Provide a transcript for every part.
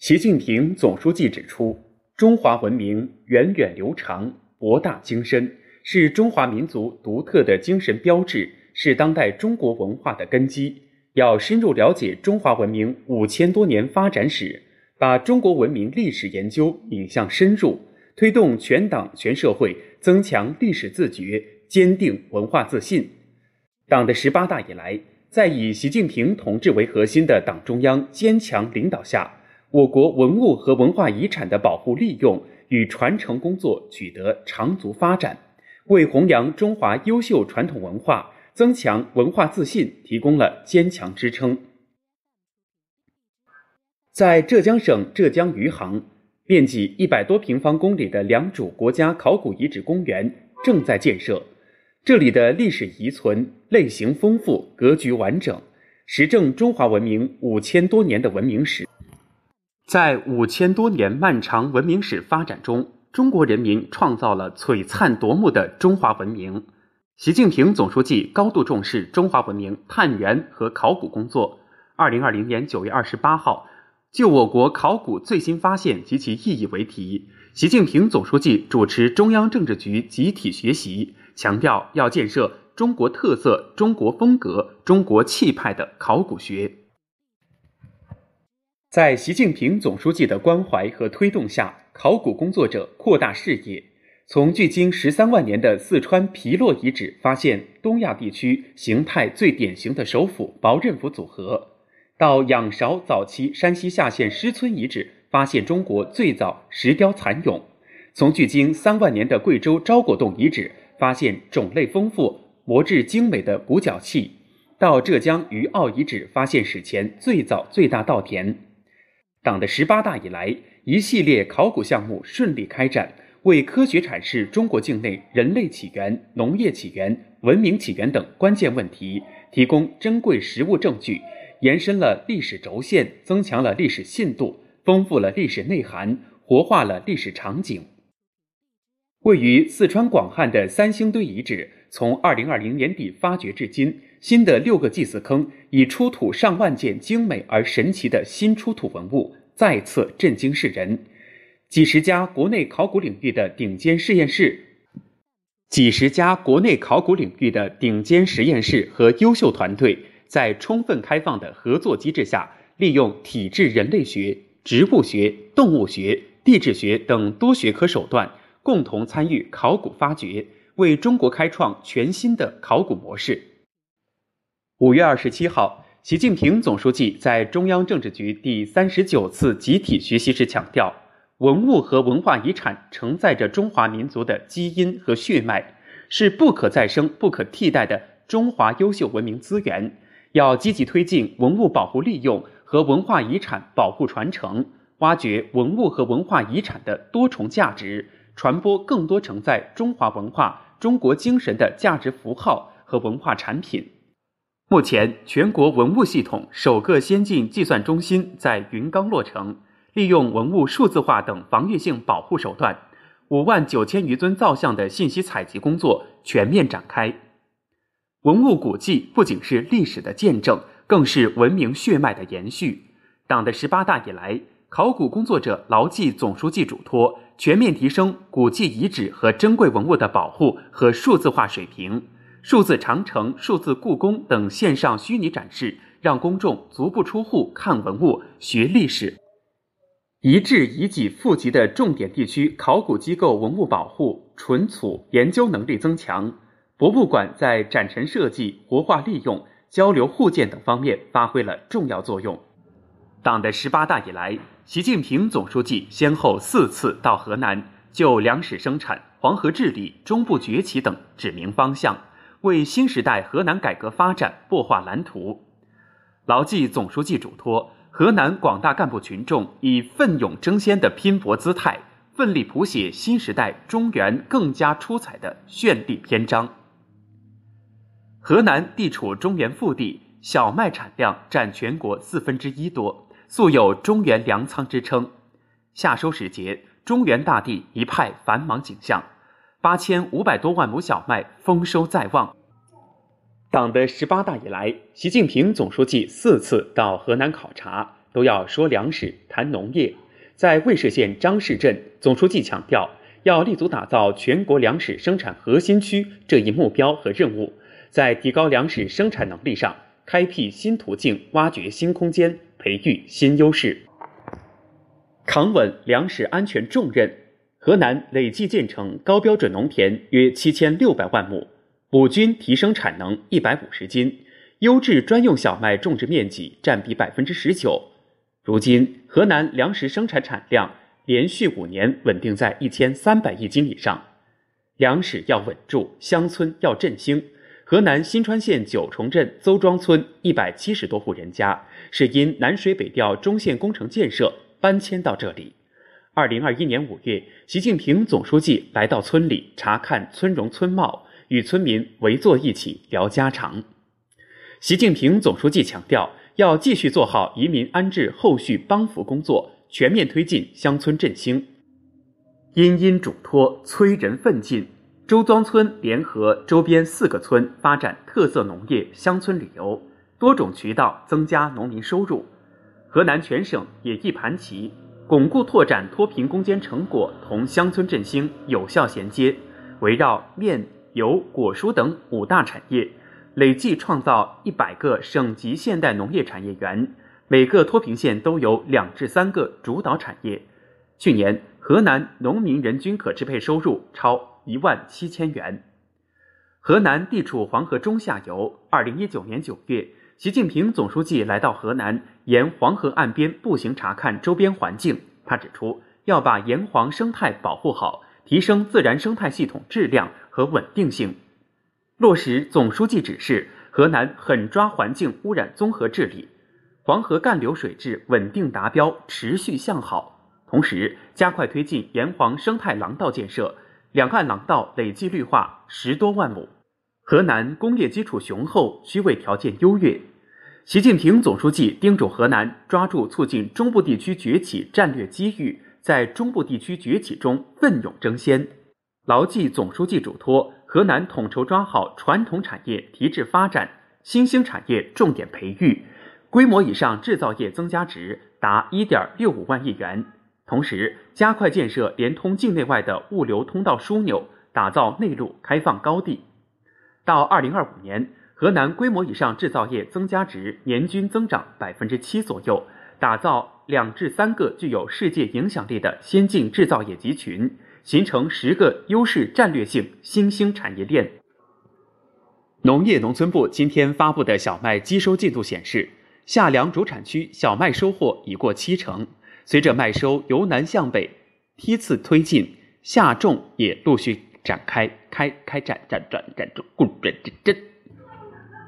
习近平总书记指出，中华文明源远流长、博大精深，是中华民族独特的精神标志，是当代中国文化的根基。要深入了解中华文明五千多年发展史，把中国文明历史研究引向深入，推动全党全社会增强历史自觉，坚定文化自信。党的十八大以来，在以习近平同志为核心的党中央坚强领导下，我国文物和文化遗产的保护利用与传承工作取得长足发展，为弘扬中华优秀传统文化、增强文化自信提供了坚强支撑。在浙江省浙江余杭，面积一百多平方公里的良渚国家考古遗址公园正在建设，这里的历史遗存类型丰富、格局完整，实证中华文明五千多年的文明史。在五千多年漫长文明史发展中，中国人民创造了璀璨夺目的中华文明。习近平总书记高度重视中华文明探源和考古工作。二零二零年九月二十八号，就我国考古最新发现及其意义为题，习近平总书记主持中央政治局集体学习，强调要建设中国特色、中国风格、中国气派的考古学。在习近平总书记的关怀和推动下，考古工作者扩大视野，从距今十三万年的四川皮洛遗址发现东亚地区形态最典型的首府薄刃府组合，到仰韶早期山西下县师村遗址发现中国最早石雕蚕俑，从距今三万年的贵州招果洞遗址发现种类丰富、磨制精美的骨角器，到浙江余奥遗址发现史前最早最大稻田。党的十八大以来，一系列考古项目顺利开展，为科学阐释中国境内人类起源、农业起源、文明起源等关键问题提供珍贵实物证据，延伸了历史轴线，增强了历史信度，丰富了历史内涵，活化了历史场景。位于四川广汉的三星堆遗址，从二零二零年底发掘至今。新的六个祭祀坑已出土上万件精美而神奇的新出土文物，再次震惊世人。几十家国内考古领域的顶尖实验室，几十家国内考古领域的顶尖实验室和优秀团队，在充分开放的合作机制下，利用体质人类学、植物学、动物学、地质学等多学科手段，共同参与考古发掘，为中国开创全新的考古模式。五月二十七号，习近平总书记在中央政治局第三十九次集体学习时强调，文物和文化遗产承载着中华民族的基因和血脉，是不可再生、不可替代的中华优秀文明资源。要积极推进文物保护利用和文化遗产保护传承，挖掘文物和文化遗产的多重价值，传播更多承载中华文化、中国精神的价值符号和文化产品。目前，全国文物系统首个先进计算中心在云冈落成，利用文物数字化等防御性保护手段，五万九千余尊造像的信息采集工作全面展开。文物古迹不仅是历史的见证，更是文明血脉的延续。党的十八大以来，考古工作者牢记总书记嘱托，全面提升古迹遗址和珍贵文物的保护和数字化水平。数字长城、数字故宫等线上虚拟展示，让公众足不出户看文物、学历史。遗址遗迹富集的重点地区考古机构文物保护、存储、研究能力增强，博物馆在展陈设计、活化利用、交流互鉴等方面发挥了重要作用。党的十八大以来，习近平总书记先后四次到河南，就粮食生产、黄河治理、中部崛起等指明方向。为新时代河南改革发展擘画蓝图，牢记总书记嘱托，河南广大干部群众以奋勇争先的拼搏姿态，奋力谱写新时代中原更加出彩的绚丽篇章。河南地处中原腹地，小麦产量占全国四分之一多，素有“中原粮仓”之称。夏收时节，中原大地一派繁忙景象。八千五百多万亩小麦丰收在望。党的十八大以来，习近平总书记四次到河南考察，都要说粮食、谈农业。在尉氏县张氏镇，总书记强调，要立足打造全国粮食生产核心区这一目标和任务，在提高粮食生产能力上开辟新途径、挖掘新空间、培育新优势，扛稳粮食安全重任。河南累计建成高标准农田约七千六百万亩，亩均提升产能一百五十斤，优质专用小麦种植面积占比百分之十九。如今，河南粮食生产产量连续五年稳定在一千三百亿斤以上。粮食要稳住，乡村要振兴。河南新川县九重镇邹庄村一百七十多户人家是因南水北调中线工程建设搬迁到这里。二零二一年五月，习近平总书记来到村里查看村容村貌，与村民围坐一起聊家常。习近平总书记强调。要继续做好移民安置后续帮扶工作，全面推进乡村振兴。殷殷嘱托，催人奋进。周庄村联合周边四个村发展特色农业、乡村旅游，多种渠道增加农民收入。河南全省也一盘棋，巩固拓展脱贫攻坚成果同乡村振兴有效衔接，围绕面、油、果蔬等五大产业。累计创造一百个省级现代农业产业园，每个脱贫县都有两至三个主导产业。去年，河南农民人均可支配收入超一万七千元。河南地处黄河中下游。二零一九年九月，习近平总书记来到河南，沿黄河岸边步行查看周边环境。他指出，要把沿黄生态保护好，提升自然生态系统质量和稳定性。落实总书记指示，河南狠抓环境污染综合治理，黄河干流水质稳定达标，持续向好。同时，加快推进沿黄生态廊道建设，两岸廊道累计绿化十多万亩。河南工业基础雄厚，区位条件优越。习近平总书记叮嘱河南抓住促进中部地区崛起战略机遇，在中部地区崛起中奋勇争先，牢记总书记嘱托。河南统筹抓好传统产业提质发展，新兴产业重点培育，规模以上制造业增加值达一点六五万亿元。同时，加快建设连通境内外的物流通道枢纽，打造内陆开放高地。到二零二五年，河南规模以上制造业增加值年均增长百分之七左右，打造两至三个具有世界影响力的先进制造业集群。形成十个优势战略性新兴产业链。农业农村部今天发布的小麦机收进度显示，夏粮主产区小麦收获已过七成。随着麦收由南向北梯次推进，夏种也陆续展开开开展展展展中共转真真。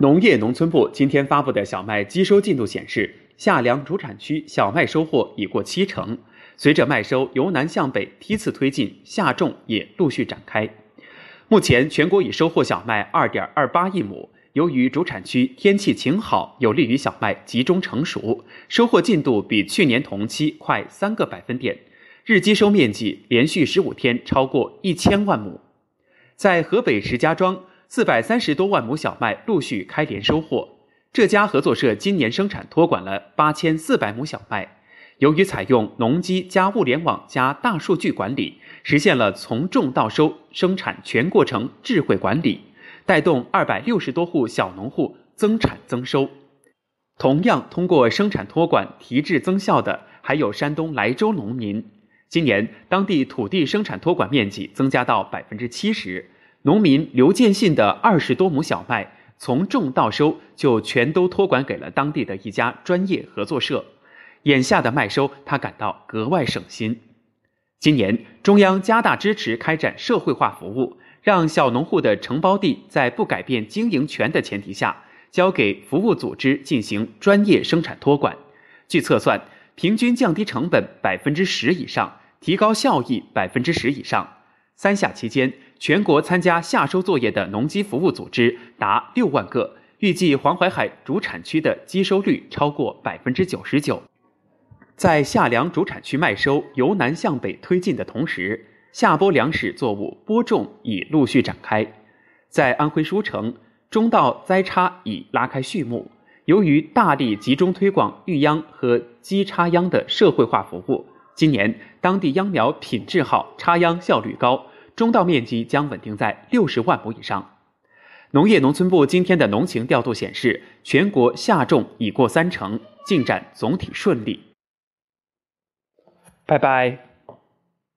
农业农村部今天发布的小麦机收进度显示，夏粮主产区小麦收获已过七成。随着麦收由南向北梯次推进，夏种也陆续展开。目前，全国已收获小麦二点二八亿亩。由于主产区天气晴好，有利于小麦集中成熟，收获进度比去年同期快三个百分点。日机收面积连续十五天超过一千万亩。在河北石家庄，四百三十多万亩小麦陆续开镰收获。这家合作社今年生产托管了八千四百亩小麦。由于采用农机加物联网加大数据管理，实现了从种到收生产全过程智慧管理，带动二百六十多户小农户增产增收。同样通过生产托管提质增效的，还有山东莱州农民。今年当地土地生产托管面积增加到百分之七十，农民刘建信的二十多亩小麦从种到收就全都托管给了当地的一家专业合作社。眼下的麦收，他感到格外省心。今年，中央加大支持开展社会化服务，让小农户的承包地在不改变经营权的前提下，交给服务组织进行专业生产托管。据测算，平均降低成本百分之十以上，提高效益百分之十以上。三夏期间，全国参加夏收作业的农机服务组织达六万个，预计黄淮海主产区的机收率超过百分之九十九。在夏粮主产区麦收由南向北推进的同时，夏播粮食作物播种已陆续展开。在安徽舒城，中稻栽插已拉开序幕。由于大力集中推广育秧和机插秧的社会化服务，今年当地秧苗品质好，插秧效率高，中稻面积将稳定在六十万亩以上。农业农村部今天的农情调度显示，全国夏种已过三成，进展总体顺利。拜拜。